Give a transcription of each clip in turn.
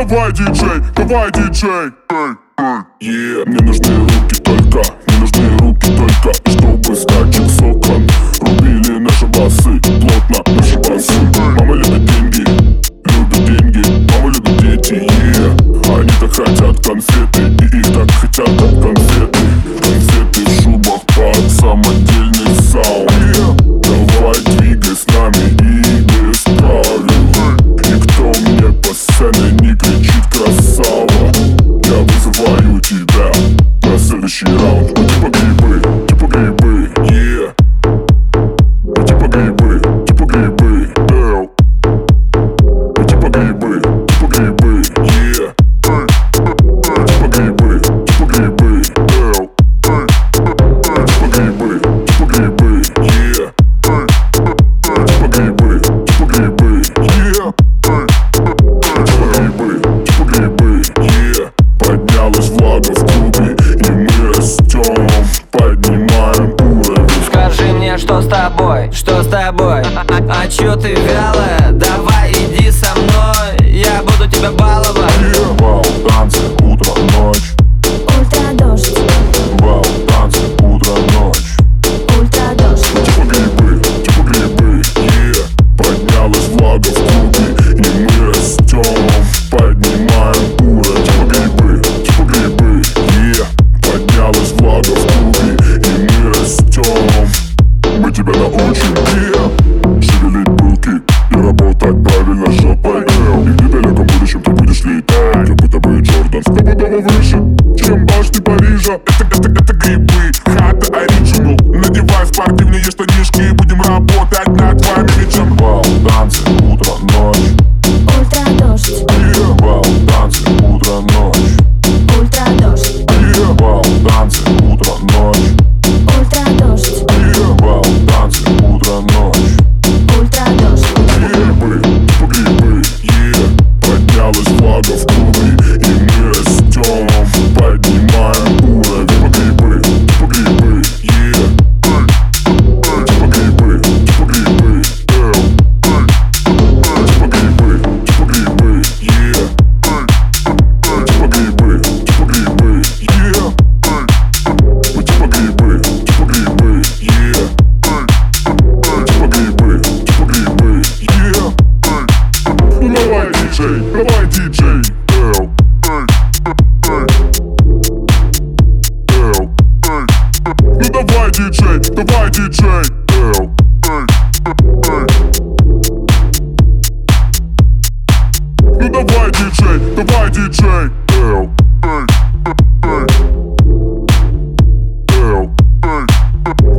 Давай, диджей, давай, диджей Эй, эй, yeah. Мне нужны руки только, мне нужны руки только флага в клубе И мы растем, поднимаем уровень Скажи мне, что с тобой, что с тобой? А, а, а чё ты вялая? Давай иди со мной. Я буду тебя баловать. Балданцы, утро, ночь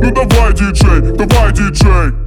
Ну давай, диджей, давай, диджей